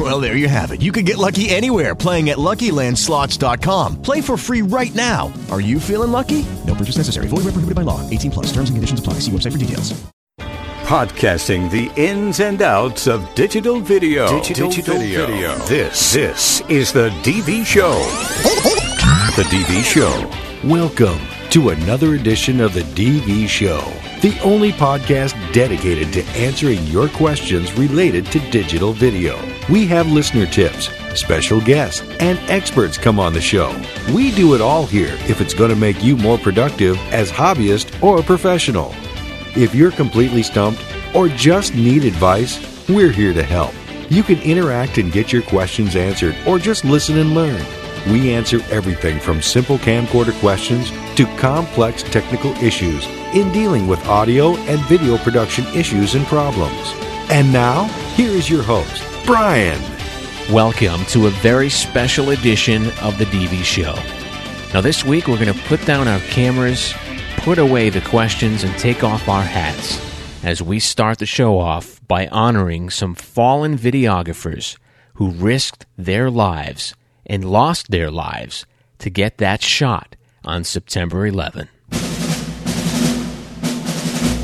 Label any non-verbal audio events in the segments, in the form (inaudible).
Well, there you have it. You can get lucky anywhere playing at LuckyLandSlots.com. Play for free right now. Are you feeling lucky? No purchase necessary. Void where prohibited by law. 18 plus. Terms and conditions apply. See website for details. Podcasting the ins and outs of digital video. Digital, digital video. video. This, this is the DV Show. The DV Show. Welcome to another edition of the DV Show, the only podcast dedicated to answering your questions related to digital video. We have listener tips, special guests, and experts come on the show. We do it all here if it's going to make you more productive as hobbyist or professional. If you're completely stumped or just need advice, we're here to help. You can interact and get your questions answered or just listen and learn. We answer everything from simple camcorder questions to complex technical issues in dealing with audio and video production issues and problems. And now, here is your host, Brian. Welcome to a very special edition of the DV Show. Now, this week we're going to put down our cameras, put away the questions, and take off our hats as we start the show off by honoring some fallen videographers who risked their lives and lost their lives to get that shot on September 11.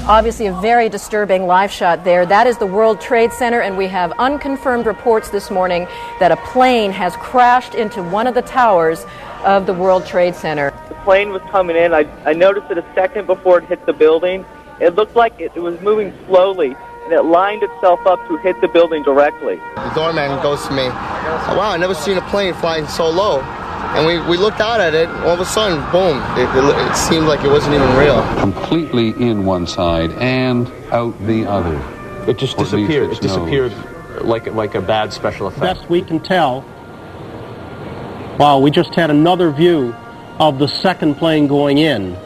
Obviously, a very disturbing live shot there. That is the World Trade Center, and we have unconfirmed reports this morning that a plane has crashed into one of the towers of the World Trade Center. The plane was coming in. I, I noticed it a second before it hit the building. It looked like it, it was moving slowly, and it lined itself up to hit the building directly. The doorman goes to me, wow, I never seen a plane flying so low. And we, we looked out at it, all of a sudden, boom, it, it, it seemed like it wasn't even real. Completely in one side and out the other. It just Or disappeared. It disappeared like like a bad special effect. Best we can tell. Wow, we just had another view of the second plane going in.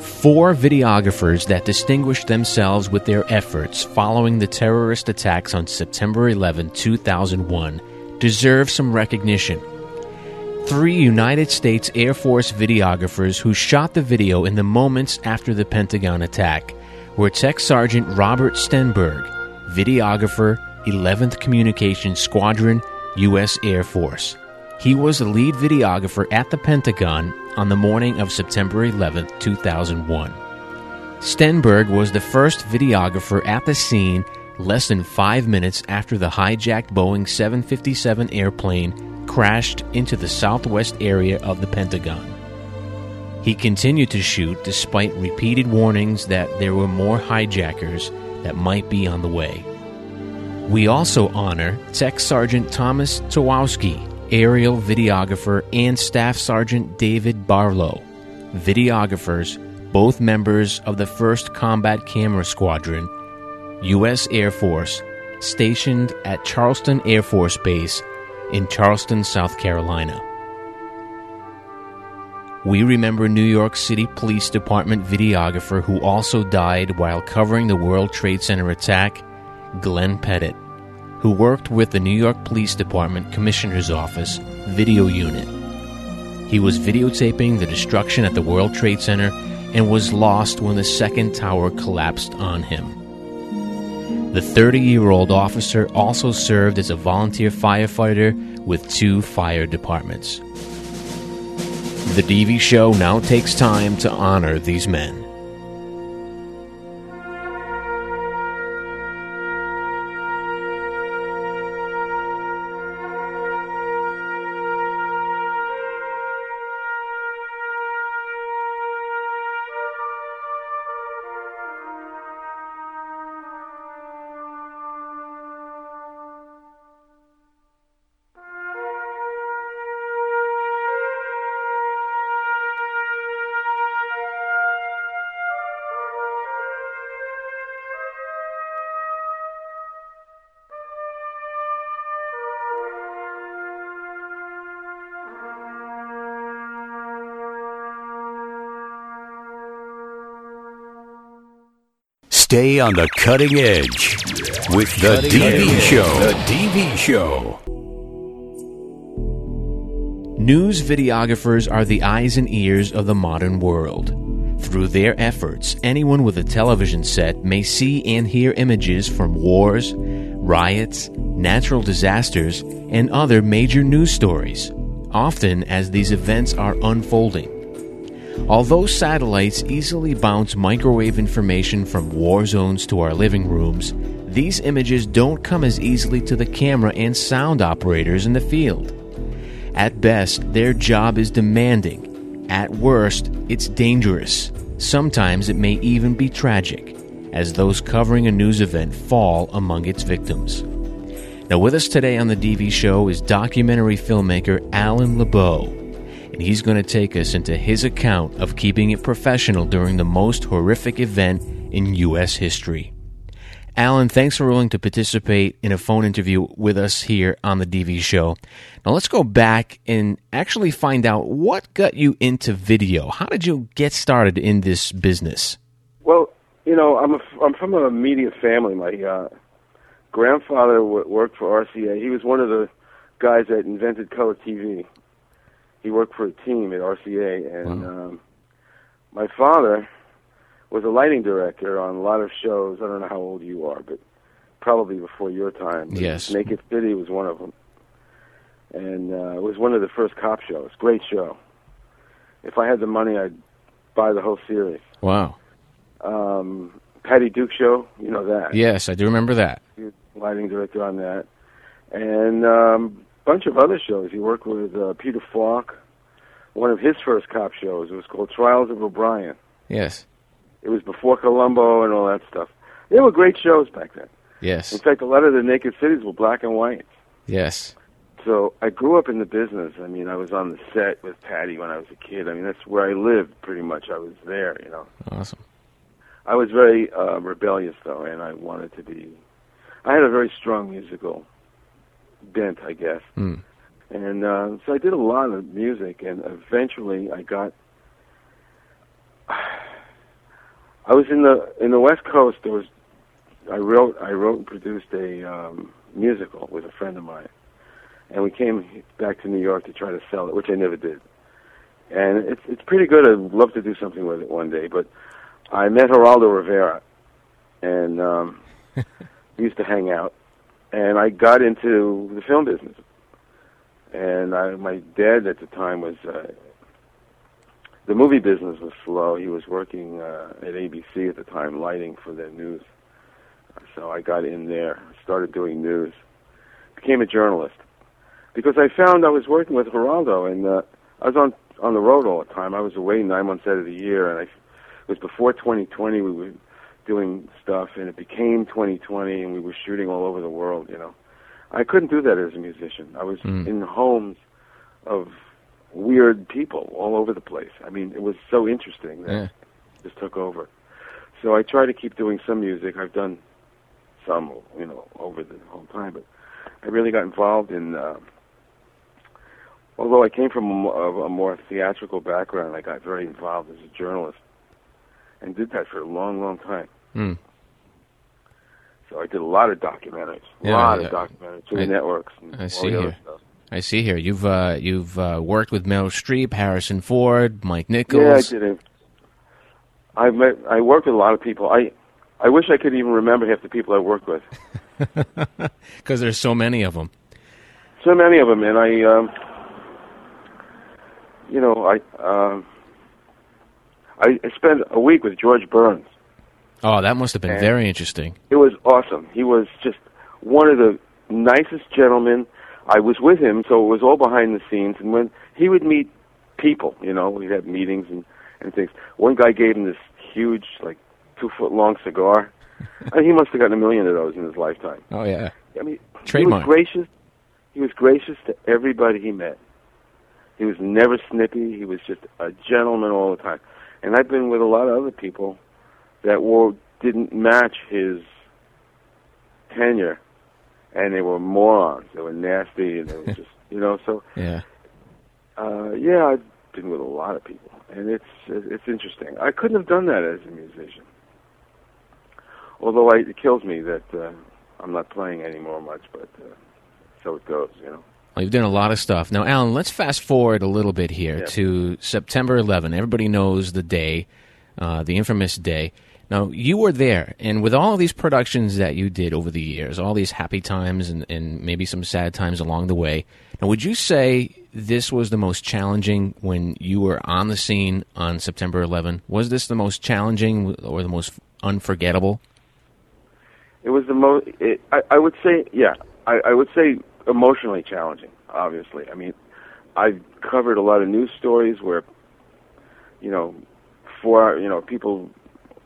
Four videographers that distinguished themselves with their efforts following the terrorist attacks on September 11, 2001, deserve some recognition. Three United States Air Force videographers who shot the video in the moments after the Pentagon attack were Tech Sergeant Robert Stenberg, videographer, 11th Communications Squadron, U.S. Air Force. He was the lead videographer at the Pentagon on the morning of September 11, 2001. Stenberg was the first videographer at the scene less than five minutes after the hijacked Boeing 757 airplane crashed into the southwest area of the Pentagon. He continued to shoot despite repeated warnings that there were more hijackers that might be on the way. We also honor Tech Sergeant Thomas Towowski, aerial videographer, and Staff Sergeant David Barlow, videographers, both members of the 1st Combat Camera Squadron, U.S. Air Force, stationed at Charleston Air Force Base in Charleston, South Carolina. We remember New York City Police Department videographer who also died while covering the World Trade Center attack, Glenn Pettit, who worked with the New York Police Department Commissioner's Office Video Unit. He was videotaping the destruction at the World Trade Center and was lost when the second tower collapsed on him. The 30 year old officer also served as a volunteer firefighter with two fire departments. The DV show now takes time to honor these men. Stay on the cutting edge with the Cutting DV edge. Show. The DV Show. News videographers are the eyes and ears of the modern world. Through their efforts, anyone with a television set may see and hear images from wars, riots, natural disasters, and other major news stories, often as these events are unfolding. Although satellites easily bounce microwave information from war zones to our living rooms, these images don't come as easily to the camera and sound operators in the field. At best, their job is demanding. At worst, it's dangerous. Sometimes it may even be tragic, as those covering a news event fall among its victims. Now, with us today on the DV show is documentary filmmaker Alan LeBeau, and he's going to take us into his account of keeping it professional during the most horrific event in U.S. history. Alan, thanks for willing to participate in a phone interview with us here on the DV show. Now let's go back and actually find out what got you into video. How did you get started in this business? Well, you know, I'm a, I'm from a media family. My uh, grandfather w- worked for RCA. He was one of the guys that invented color TV. He worked for a team at RCA, and um, my father was a lighting director on a lot of shows. I don't know how old you are, but probably before your time. Yes. Naked City was one of them, and uh, it was one of the first cop shows. Great show. If I had the money, I'd buy the whole series. Wow. Um, Patty Duke show, you know that. Yes, I do remember that. Lighting director on that, and um, bunch of other shows. He worked with uh, Peter Falk. One of his first cop shows. It was called Trials of O'Brien. Yes. It was before Columbo and all that stuff. They were great shows back then. Yes. In fact, a lot of the naked cities were black and white. Yes. So I grew up in the business. I mean, I was on the set with Patty when I was a kid. I mean, that's where I lived pretty much. I was there, you know. Awesome. I was very uh, rebellious though, and I wanted to be. I had a very strong musical bent, I guess, Hmm. and uh, so I did a lot of music, and eventually I got. (sighs) I was in the in the West Coast. There was, I wrote I wrote and produced a um, musical with a friend of mine, and we came back to New York to try to sell it, which I never did. And it's it's pretty good. I'd love to do something with it one day, but I met Geraldo Rivera, and um, (laughs) we used to hang out, and I got into the film business. And I, my dad at the time was uh, the movie business was slow. He was working uh, at ABC at the time, lighting for the news. So I got in there, started doing news, became a journalist because I found I was working with Geraldo, and uh, I was on on the road all the time. I was away nine months out of the year, and I, it was before 2020. We were doing stuff, and it became 2020, and we were shooting all over the world. You know, I couldn't do that as a musician. I was Mm. in homes of weird people all over the place. I mean, it was so interesting that Yeah. it just took over. So I try to keep doing some music. I've done some, you know, over the whole time, but I really got involved in. Uh, although I came from a, a more theatrical background, I got very involved as a journalist and did that for a long, long time. Hmm. So I did a lot of documentaries, a Yeah, lot yeah. of documentaries I- the networks I see here. stuff. I see here. You've uh, you've uh, worked with Meryl Streep, Harrison Ford, Mike Nichols. Yeah, I did it. I met. I worked with a lot of people. I, I wish I could even remember half the people I worked with. (laughs) Because there's so many of them. So many of them, and I, um, you know, I, um, I I spent a week with George Burns. Oh, that must have been And- very interesting. It was awesome. He was just one of the nicest gentlemen. I was with him, so it was all behind the scenes. And when he would meet people, you know, we'd have meetings and and things. One guy gave him this huge, like two foot long cigar. (laughs) and he must have gotten a million of those in his lifetime. Oh yeah. I mean, Trademark. he was gracious. He was gracious to everybody he met. He was never snippy. He was just a gentleman all the time. And I've been with a lot of other people that were didn't match his tenure, and they were morons. They were nasty, and they were (laughs) just you know. So Yeah. uh, yeah, I've been with a lot of people, and it's it's interesting. I couldn't have done that as a musician. although I, it kills me that uh, I'm not playing anymore much, but uh, so it goes, you know. Well, you've done a lot of stuff. Now, Alan, let's fast forward a little bit here Yeah. to September 11. Everybody knows the day, uh, the infamous day. Now, you were there, and with all these productions that you did over the years, all these happy times and, and maybe some sad times along the way, now, would you say this was the most challenging when you were on the scene on September 11? Was this the most challenging or the most unforgettable? It was the most. I, I would say, yeah, I, I would say emotionally challenging. Obviously, I mean, I've covered a lot of news stories where, you know, four, you know, people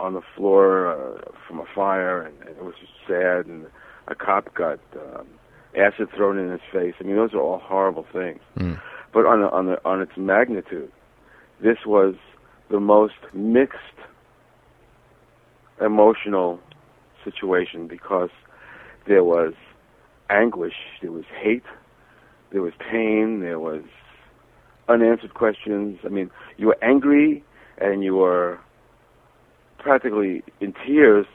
on the floor uh, from a fire, and, and it was just sad, and a cop got um, acid thrown in his face. I mean, those are all horrible things. But on the, on the, on its magnitude, this was the most mixed emotional situation because there was anguish, there was hate, there was pain, there was unanswered questions. I mean, you were angry and you were practically in tears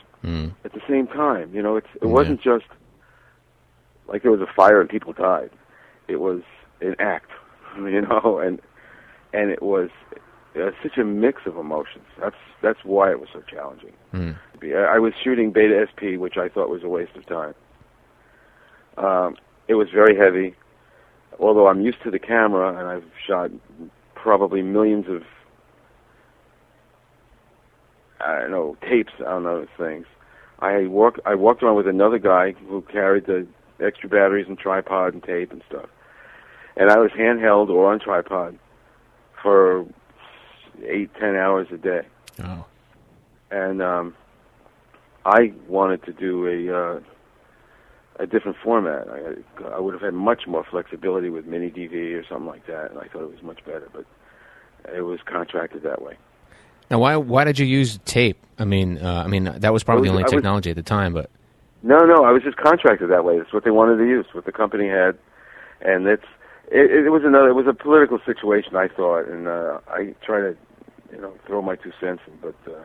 at the same time. You know, it's it wasn't just like there was a fire and people died. It was an act, (laughs) you know, and and it was uh, such a mix of emotions. That's that's why it was so challenging. I I was shooting Beta SP, which I thought was a waste of time. Um, it was very heavy. Although I'm used to the camera and I've shot probably millions of I don't know tapes on those things. I walked I walked around with another guy who carried the extra batteries and tripod and tape and stuff, and I was handheld or on tripod for eight ten hours a day. Oh. And um, I wanted to do a uh, a different format. I, I would have had much more flexibility with mini DV or something like that, and I thought it was much better. But it was contracted that way. Now, why why did you use tape? I mean, uh, I mean that was probably was- the only I was- technology at the time, but No, no, I was just contracted that way. That's what they wanted to use, what the company had, and it's it, it was another. It was a political situation, I thought, and uh, I try to, you know, throw my two cents in. But uh,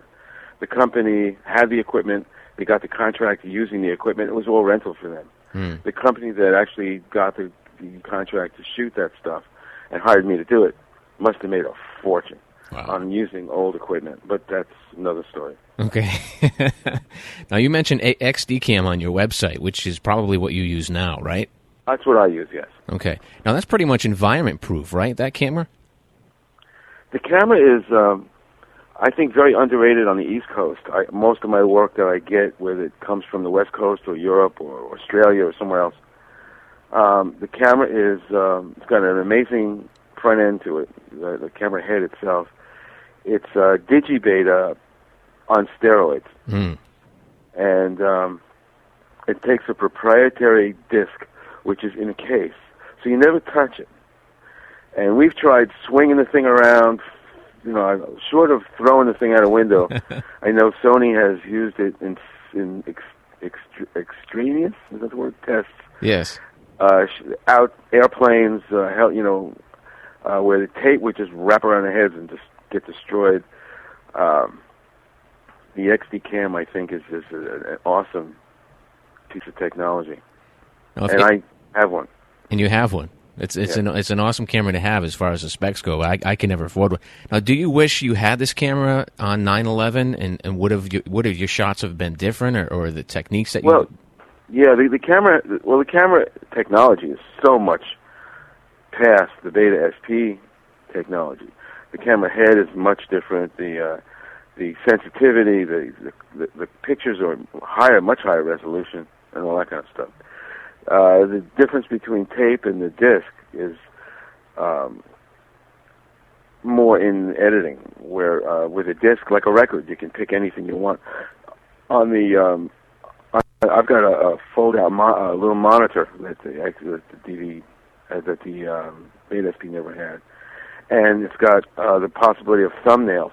the company had the equipment. They got the contract using the equipment. It was all rental for them. Hmm. The company that actually got the, the contract to shoot that stuff and hired me to do it must have made a fortune on using old equipment. But that's another story. okay. (laughs) now you mentioned a- XDCAM on your website, which is probably what you use now, right? That's what I use. Yes. Okay. Now that's pretty much environment proof, right? That camera. The camera is, um, I think, very underrated on the East Coast. I, most of my work that I get, whether it comes from the West Coast or Europe or Australia or somewhere else, um, the camera is um, it's got an amazing front end to it. The, the camera head itself, it's uh, digibeta on steroids, Hmm. and um, it takes a proprietary disc, which is in a case, so you never touch it. And we've tried swinging the thing around, you know, short of throwing the thing out a window. (laughs) I know Sony has used it in in ex, ext, extraneous is that the word tests Yes. uh, out airplanes, uh, hell, you know, uh, where the tape would just wrap around their heads and just get destroyed. Um, the XDCAM, I think, is just a, an awesome piece of technology, and it- I have one. and you have one. It's it's Yeah. an it's an awesome camera to have as far as the specs go. I, I can never afford one. Now, do you wish you had this camera on 911 and, and would have you, would have your shots have been different or, or the techniques that you Well, yeah, the, the camera. Well, the camera technology is so much past the Beta SP technology. The camera head is much different. The uh, the sensitivity, the, the the pictures are higher, much higher resolution, and all that kind of stuff. Uh, the difference between tape and the disc is um, more in editing, where uh, with a disc, like a record, you can pick anything you want. On the um, I've got a, a fold-out mo- a little monitor that the, that the DV uh, that the um, Beta SP never had, and it's got uh, the possibility of thumbnails,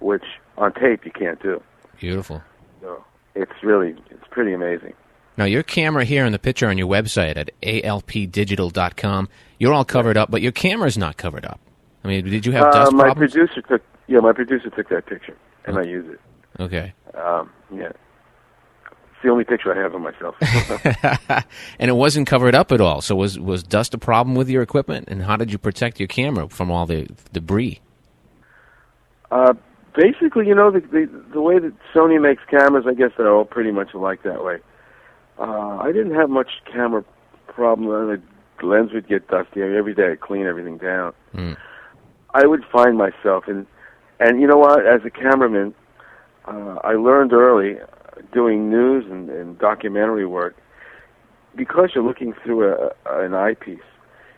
which on tape you can't do. beautiful. So it's really it's pretty amazing. Now, your camera here in the picture on your website at alpdigital.com, you're all covered up, but your camera's not covered up. I mean, did you have uh, dust my problems? producer took yeah my producer took that picture and I use it. Okay. Um, yeah. It's the only picture I have of myself. (laughs) (laughs) and it wasn't covered up at all. So was was dust a problem with your equipment? And how did you protect your camera from all the debris? uh, basically, you know, the, the the way that Sony makes cameras, I guess they're all pretty much alike that way. Uh, I didn't have much camera problem. The lens would get dusty every day. I'd clean everything down. Mm. I would find myself in, and you know what? As a cameraman, uh, I learned early doing news and, and documentary work because you're looking through a, an eyepiece.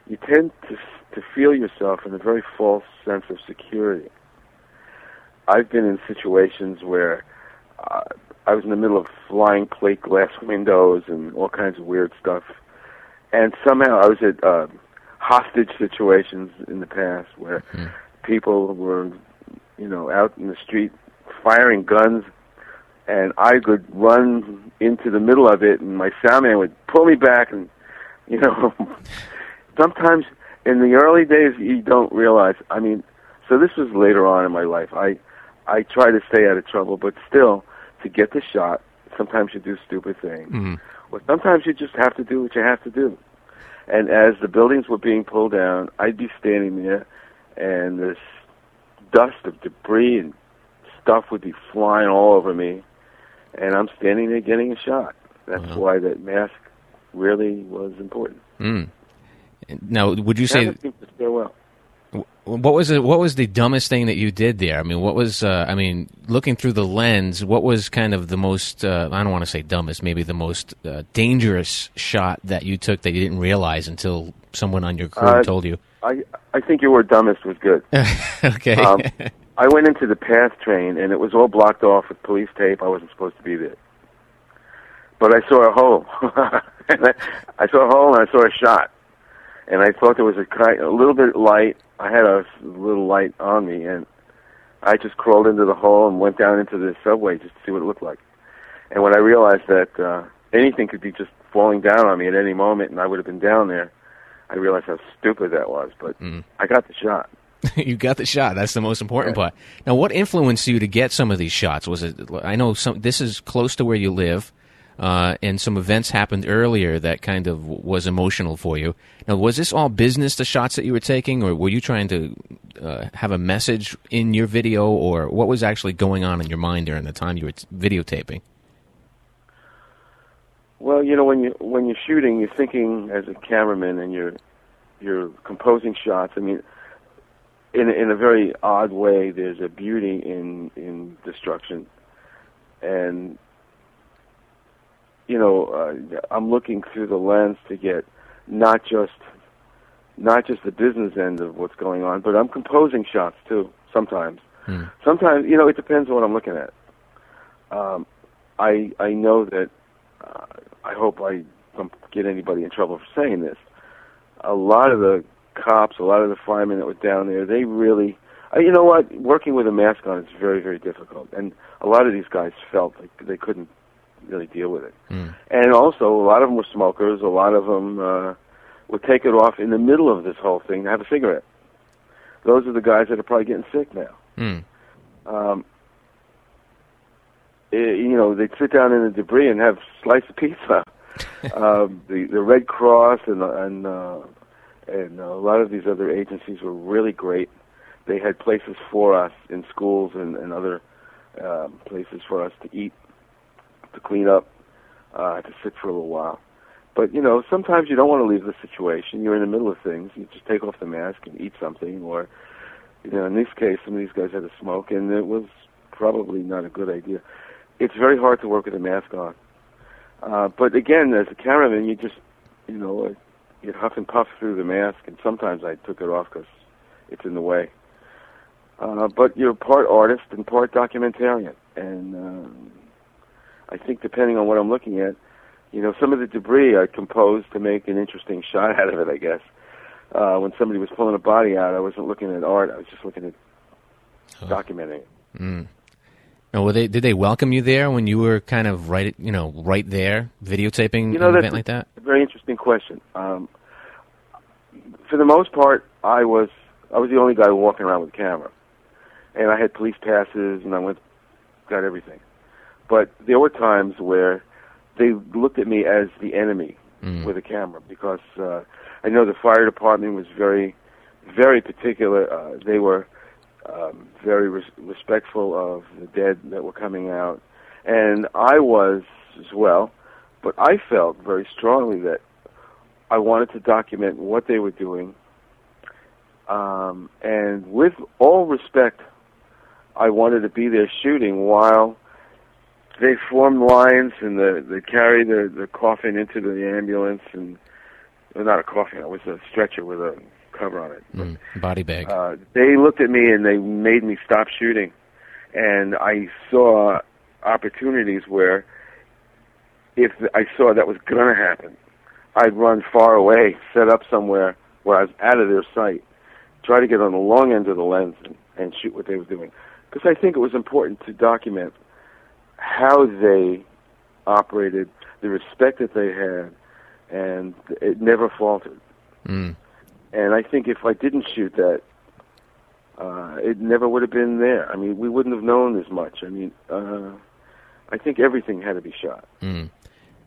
You tend to to feel yourself in a very false sense of security. I've been in situations where uh, I was in the middle of flying plate glass windows and all kinds of weird stuff, and somehow I was at uh, hostage situations in the past where people were, you know, out in the street firing guns, and I could run into the middle of it, and my soundman would pull me back, and (laughs) you know, sometimes in the early days you don't realize. I mean, so this was later on in my life. I I try to stay out of trouble, but still, to get the shot, sometimes you do stupid things. Mm. Well, sometimes you just have to do what you have to do. And as the buildings were being pulled down, I'd be standing there, and this dust of debris and stuff would be flying all over me, and I'm standing there getting a shot. That's why that mask really was important. Mm. Now, would you say Cameras seem to fare well. what was it? What was the dumbest thing that you did there? I mean, what was? Uh, I mean, looking through the lens, what was kind of the most? Uh, I don't want to say dumbest, maybe the most uh, dangerous shot that you took that you didn't realize until someone on your crew Uh, told you. I I think your word dumbest was good. (laughs) okay. Um, (laughs) I went into the PATH train and it was all blocked off with police tape. I wasn't supposed to be there, but I saw a hole. (laughs) and I, I saw a hole and I saw a shot, and I thought there was a a little bit of light. I had a little light on me, and I just crawled into the hole and went down into the subway just to see what it looked like. And when I realized that uh, anything could be just falling down on me at any moment, and I would have been down there, I realized how stupid that was. But I got the shot. (laughs) you got the shot. That's the most important part. Now, what influenced you to get some of these shots? Was it? I know some. This is close to where you live, uh, and some events happened earlier that kind of was emotional for you. Now, was this all business? The shots that you were taking, or were you trying to uh, have a message in your video, or what was actually going on in your mind during the time you were t- videotaping? Well, you know, when you when you're shooting, you're thinking as a cameraman, and you're you're composing shots. I mean, in a, in a very odd way, there's a beauty in in destruction, and you know, uh, I'm looking through the lens to get not just not just the business end of what's going on, but I'm composing shots too. Sometimes, sometimes you know, it depends on what I'm looking at. Um, I I know that uh, I hope I don't get anybody in trouble for saying this. A lot of the cops, a lot of the firemen that were down there, they really, you know what? Working with a mask on is very, very difficult, and a lot of these guys felt like they couldn't really deal with it. And also, a lot of them were smokers. A lot of them uh, would take it off in the middle of this whole thing to have a cigarette. Those are the guys that are probably getting sick now. Mm. Um, eh, you know, they'd sit down in the debris and have a slice of pizza. (laughs) um, the the Red Cross and and uh, and a lot of these other agencies were really great. They had places for us in schools and, and other um, places for us to eat, to clean up, uh, to sit for a little while. But you know, sometimes you don't want to leave the situation. You're in the middle of things. You just take off the mask and eat something, or you know, in this case, some of these guys had to smoke, and it was probably not a good idea. It's very hard to work with a mask on. Uh, but again, as a cameraman, you just, you know, uh, you huff and puff through the mask, and sometimes I took it off because it's in the way. Uh, but you're part artist and part documentarian, and um, I think depending on what I'm looking at, you know, some of the debris I composed to make an interesting (laughs) shot out of it. I guess uh, when somebody was pulling a body out, I wasn't looking at art; I was just looking at documenting it. Mm. Now, were they? Did they welcome you there when you were kind of right, you know, right there videotaping You know, an event like that? very interesting question. Um, for the most part, I was I was the only guy walking around with a camera, and I had police passes, and I went got everything. But there were times where they looked at me as the enemy with a camera because uh, I know the fire department was very, very particular. Uh, they were um, very res- respectful of the dead that were coming out, and I was as well. But I felt very strongly that I wanted to document what they were doing, um, and with all respect, I wanted to be there shooting while they formed lines and the, they carried the, the coffin into the ambulance and well, not a coffin, it was a stretcher with a cover on it. Mm, body bag. Uh, they looked at me and they made me stop shooting, and I saw opportunities where if I saw that was going to happen, I'd run far away, set up somewhere where I was out of their sight, try to get on the long end of the lens and, and shoot what they were doing. Because I think it was important to document how they operated, the respect that they had, and it never faltered. Mm. And I think if I didn't shoot that, uh, it never would have been there. I mean, we wouldn't have known as much. I mean, uh, I think everything had to be shot. Mm.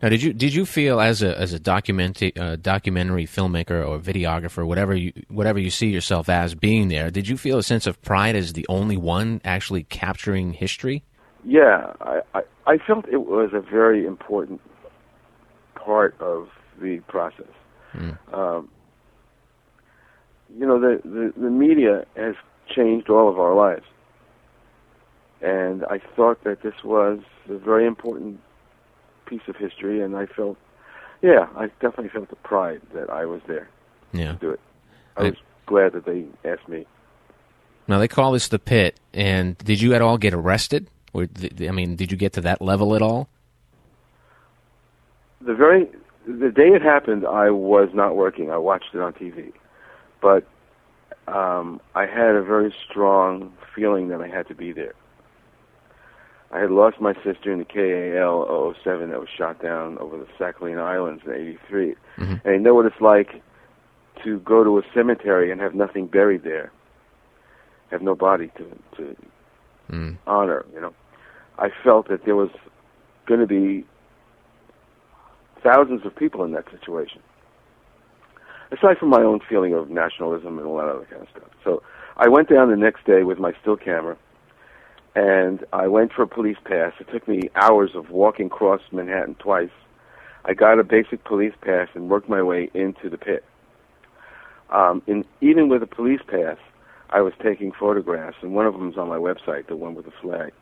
Now, did you did you feel as a as a documentary uh, documentary filmmaker or videographer, whatever you whatever you see yourself as being there, did you feel a sense of pride as the only one actually capturing history? Yeah, I, I, I felt it was a very important part of the process. Mm. Um, you know, the, the the media has changed all of our lives, and I thought that this was a very important piece of history, and I felt, yeah, I definitely felt the pride that I was there Yeah. to do it. I was glad that they asked me. Now they call this the pit, and did you at all get arrested? Or th- I mean, did you get to that level at all? The very the day it happened, I was not working. I watched it on TV, but um, I had a very strong feeling that I had to be there. I had lost my sister in the KAL 007 that was shot down over the Sakhalin Islands in '83, and I know what it's like to go to a cemetery and have nothing buried there, have no body to to Mm. honor. You know, I felt that there was going to be thousands of people in that situation. Aside from my own feeling of nationalism and all that other kind of stuff. So I went down the next day with my still camera, and I went for a police pass. It took me hours of walking across Manhattan twice. I got a basic police pass and worked my way into the pit. Um, in, even with a police pass, I was taking photographs, and one of them is on my website, the one with the flag.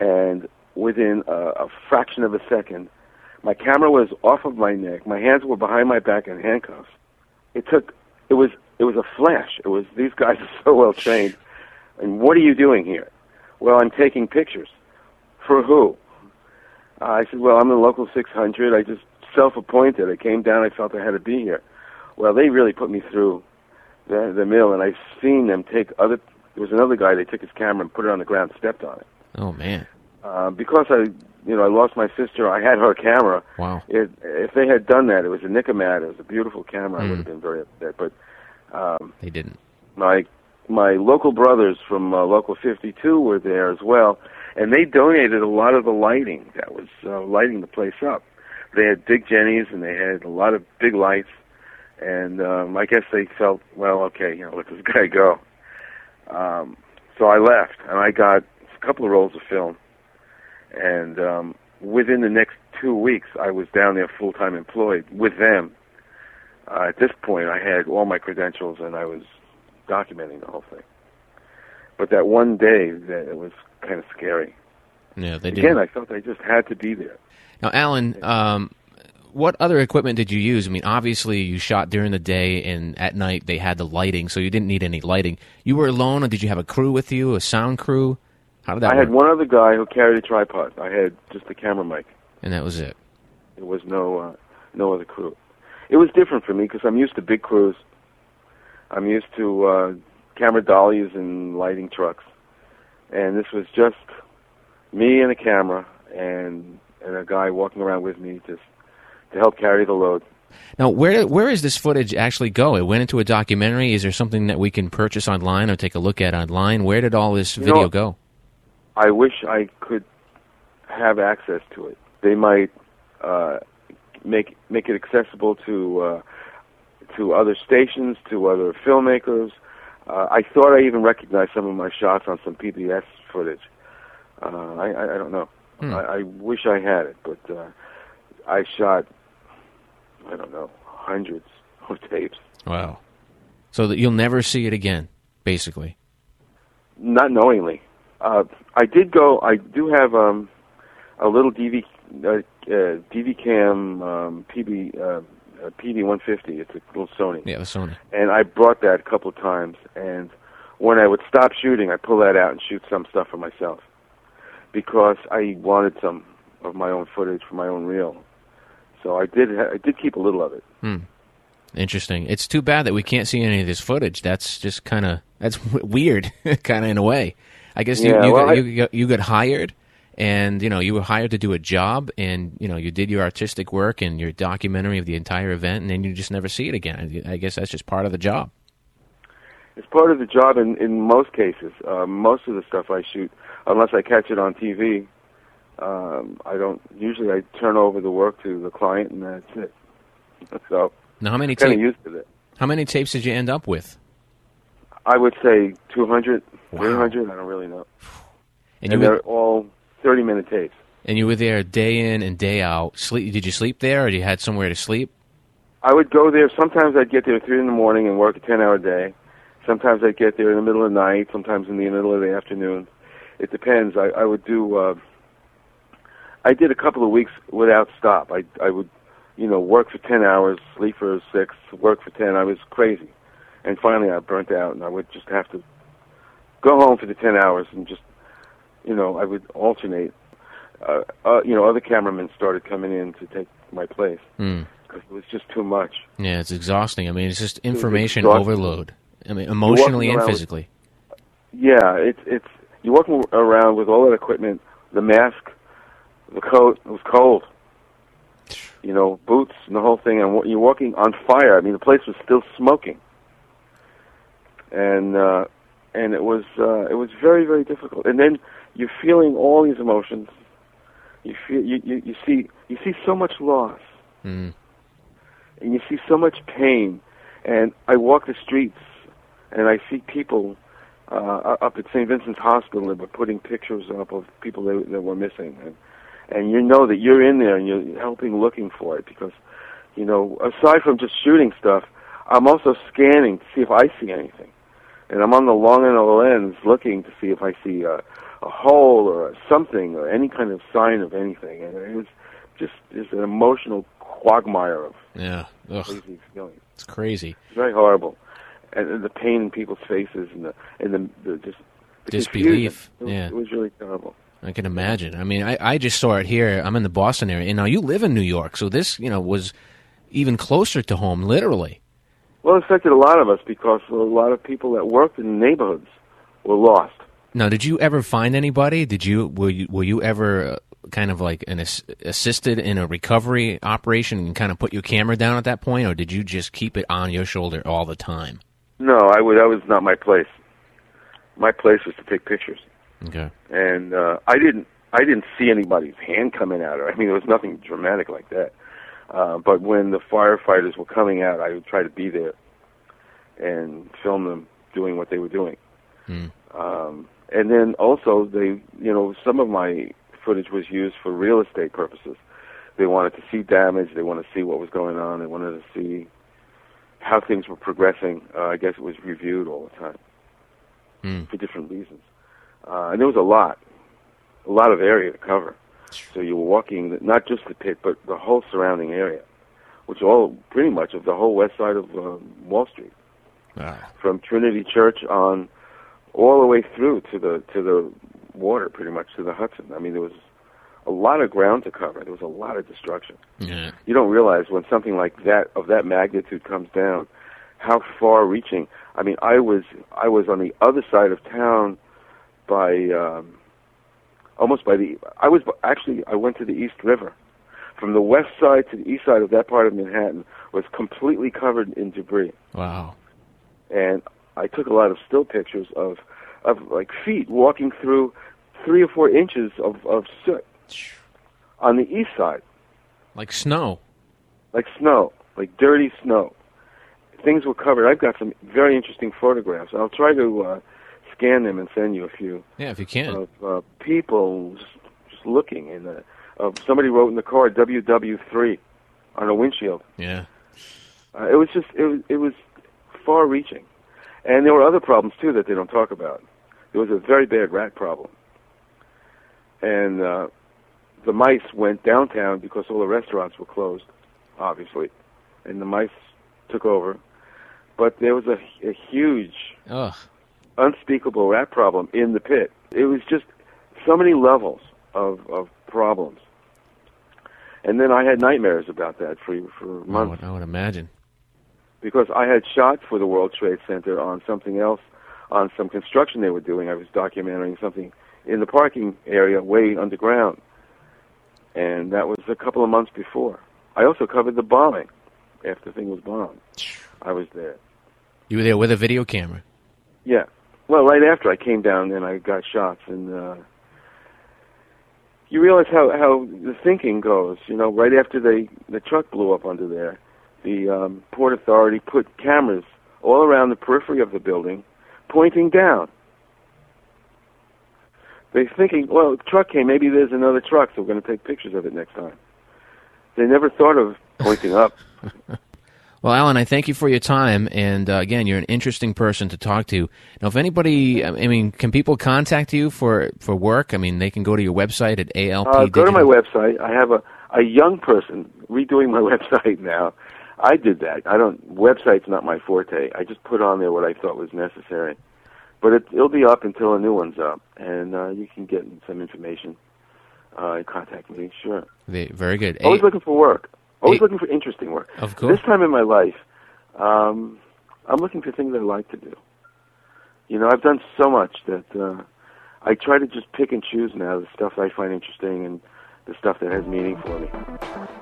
And within a, a fraction of a second, my camera was off of my neck. My hands were behind my back in handcuffs. It took. It was. It was a flash. It was. These guys (laughs) are so well trained. And what are you doing here? Well, I'm taking pictures. For who? Uh, I said, well, I'm the local 600. I just self-appointed. I came down. I felt I had to be here. Well, they really put me through the, the mill, and I've seen them take other. There was another guy. They took his camera and put it on the ground, stepped on it. Oh man! Uh, because I, you know, I lost my sister. I had her camera. Wow. It, if they had done that, it was a Nicomat. It was a beautiful camera. I Mm. would have been very upset. But um, They didn't. my my local brothers from uh, local 52 were there as well, and they donated a lot of the lighting that was uh, lighting the place up. They had big jennies and they had a lot of big lights, and um, I guess they felt, well, okay, you know, let this (laughs) guy go. Um, so I left, and I got a couple of rolls of film, and um, within the next two weeks, I was down there full time employed with them. Uh, at this point, I had all my credentials, and I was documenting the whole thing. But that one day, that it was kind of scary. Yeah, they didn't. I felt I just had to be there. Now, Alan, um, what other equipment did you use? I mean, obviously you shot during the day, and at night they had the lighting, so you didn't need any lighting. You were alone, or did you have a crew with you, a sound crew? How did that I work? had one other guy who carried a tripod. I had just a camera mic. and that was it. There was no uh, no other crew. It was different for me because I'm used to big crews. I'm used to uh, camera dollies and lighting trucks, and this was just me and a camera and and a guy walking around with me just to help carry the load. Now, where where is this footage actually go? It went into a documentary. Is there something that we can purchase online or take a look at online? Where did all this You video know- go? I wish I could have access to it. They might uh, make make it accessible to uh, to other stations, to other filmmakers. Uh, I thought I even recognized some of my shots on some PBS footage. Uh, I, I, I don't know. Hmm. I, I wish I had it, but uh, I shot I don't know hundreds of (laughs) tapes. Wow. So that you'll never see it again, basically. not knowingly. Uh, I did go. I do have um, a little DV uh, uh, DV cam um, PB uh, uh, PD 150. It's a little Sony, Yeah, the Sony. and I brought that a couple of times. And when I would stop shooting, I pull that out and shoot some stuff for myself because I wanted some of my own footage for my own reel. So I did. I did keep a little of it. Hmm. Interesting. It's too bad that we can't see any of this footage. That's just kind of that's w- (laughs) weird, (laughs) kind of in a way. I guess you Yeah, you, well, got, I- you got you got hired, and you know you were hired to do a job, and you know you did your artistic work and your documentary of the entire event, and then you just never see it again. I guess that's just part of the job. It's part of the job in in most cases. Uh, most of the stuff I shoot, unless I catch it on TV, um, I don't. Usually, I turn over the work to the client, and that's it. (laughs) So Now, how many kind of tape, used to that. how many tapes did you end up with? I would say 200, 300. I don't really know. And And, you they're were, all thirty minute tapes. and you were there day in and day out. Sleep? Did you sleep there, or you had somewhere to sleep? I would go there. Sometimes I'd get there at three in the morning and work a ten hour day. Sometimes I'd get there in the middle of the night. Sometimes in the middle of the afternoon. It depends. I, I would do. Uh, I did a couple of weeks without stop. I I would, you know, work for ten hours, sleep for six, work for ten. I was crazy, and finally I burnt out, and I would just have to go home for the ten hours and just, you know, I would alternate. Uh, uh, you know, other cameramen started coming in to take my place Hmm. because it was just too much. Yeah, it's exhausting. I mean, it's just information exhausting. overload. I mean, emotionally and around with- physically. Yeah, it's it's you're walking around with all that equipment, the mask, the coat. It was cold. You know, boots and the whole thing, and you're walking on fire. I mean, the place was still smoking, and uh, and it was uh, it was very very difficult. And then you're feeling all these emotions. You feel you you, you see you see so much loss, Mm. and you see so much pain. And I walk the streets, and I see people uh, up at St. Vincent's Hospital that were putting pictures up of people that, that were missing, and and you know that you're in there and you're helping looking for it because, you know, aside from just shooting stuff, I'm also scanning to see if I see anything, and I'm on the long end of the lens looking to see if I see a, a hole or a something or any kind of sign of anything, and it was just it's an emotional quagmire of Yeah. Ugh, crazy feelings. it's crazy. It's very horrible, and, and the pain in people's faces and the and the, the just the Disbelief. It was, yeah. it was really terrible. I can imagine. I mean, I, I just saw it here. I'm in the Boston area, and now you live in New York, so this, you know, was even closer to home, literally. Well, it affected a lot of us because a lot of people that worked in the neighborhoods were lost. Now, did you ever find anybody? Did you were you were you ever uh, kind of like an ass- assisted in a recovery operation and kind of put your camera down at that point, or did you just keep it on your shoulder all the time? No, I would. That was not my place. My place was to take pictures, Okay. and uh, I didn't. I didn't see anybody's hand coming out. Or I mean, there was nothing dramatic like that. Uh, but when the firefighters were coming out, I would try to be there and film them doing what they were doing. Um, and then also, they, you know, some of my footage was used for real estate purposes. They wanted to see damage. They wanted to see what was going on. They wanted to see how things were progressing. Uh, I guess it was reviewed all the time Hmm. for different reasons. Uh, and there was a lot, a lot of area to cover. So you were walking not just the pit, but the whole surrounding area, which all pretty much of the whole west side of uh, Wall Street, Wow. from Trinity Church on all the way through to the to the water, pretty much to the Hudson. I mean, there was a lot of ground to cover. There was a lot of destruction. Yeah. You don't realize when something like that of that magnitude comes down, how far-reaching. I mean, I was I was on the other side of town by um, almost by the. I was actually I went to the East River. From the west side to the east side of that part of Manhattan was completely covered in debris, Wow. and I took a lot of still pictures of of like feet walking through three or four inches of of soot on the east side. Like snow. like snow, like dirty snow. Things were covered. I've got some very interesting photographs. I'll try to uh, scan them and send you a few Yeah, if you can. of uh, people just, just looking. And uh, uh, somebody wrote in the car WW3 on a windshield. Yeah. Uh, it was just it was it was far-reaching, and there were other problems too that they don't talk about. There was a very bad rat problem, and uh, the mice went downtown because all the restaurants were closed, obviously, and the mice took over. But there was a, a huge, Ugh. unspeakable rat problem in the pit. It was just so many levels of of problems. And then I had nightmares about that for for I months would, I would imagine. Because I had shot for the World Trade Center on something else, on some construction they were doing. I was documenting something in the parking area way underground, and that was a couple of months before. I also covered the bombing after the thing was bombed. I was there. You were there with a video camera. Yeah. Well, right after I came down and I got shots, and uh, you realize how how the thinking goes. You know, right after they the truck blew up under there, the um, port authority put cameras all around the periphery of the building, pointing down. They're thinking, well, the truck came. Maybe there's another truck, so we're going to take pictures of it next time. They never thought of pointing up. (laughs) Well, Alan, I thank you for your time, and uh, again, you're an interesting person to talk to. Now, if anybody, I mean, can people contact you for for work? I mean, they can go to your website at ALP. Uh, go to my website. I have a a young person redoing my (laughs) website now. I did that. I don't. Website's not my forte. I just put on there what I thought was necessary. But it, it'll be up until a new one's up, and uh, you can get some information. Uh, contact me. Sure. Ve- Very good. Always looking for work. Always looking for interesting work. Of course. This time in my life, um, I'm looking for things I like to do. You know, I've done so much that uh, I try to just pick and choose now the stuff I find interesting and the stuff that has meaning for me.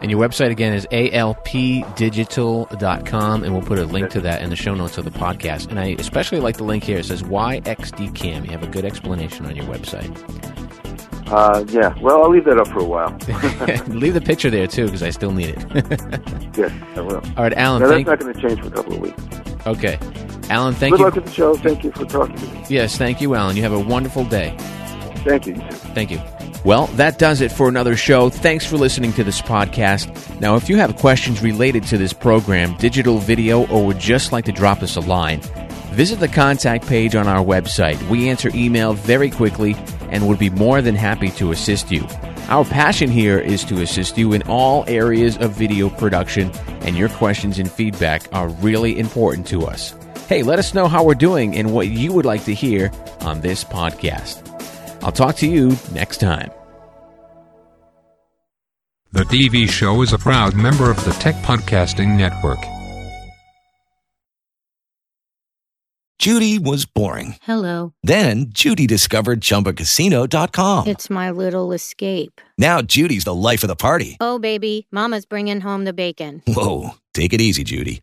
And your website again is alpdigital.com, and we'll put a link to that in the show notes of the podcast. And I especially like the link here. It says Why XDCAM. You have a good explanation on your website. Uh, yeah. Well, I'll leave that up for a while. (laughs) (laughs) Leave the picture there too, because I still need it. (laughs) yes, I will. All right, Alan. Now, thank. that's not going to change for a couple of weeks. Okay, Alan. Thank Good you. luck with the show. Thank you for talking to me. Yes, thank you, Alan. You have a wonderful day. Thank you. Thank you. Well, that does it for another show. Thanks for listening to this podcast. Now, if you have questions related to this program, digital video, or would just like to drop us a line, visit the contact page on our website. We answer email very quickly and would be more than happy to assist you. Our passion here is to assist you in all areas of video production, and your questions and feedback are really important to us. Hey, let us know how we're doing and what you would like to hear on this podcast. I'll talk to you next time. The DV Show is a proud member of the Tech Podcasting Network. Judy was boring. Hello. Then Judy discovered ChumbaCasino.com. It's my little escape. Now Judy's the life of the party. Oh, baby, Mama's bringing home the bacon. Whoa, take it easy, Judy.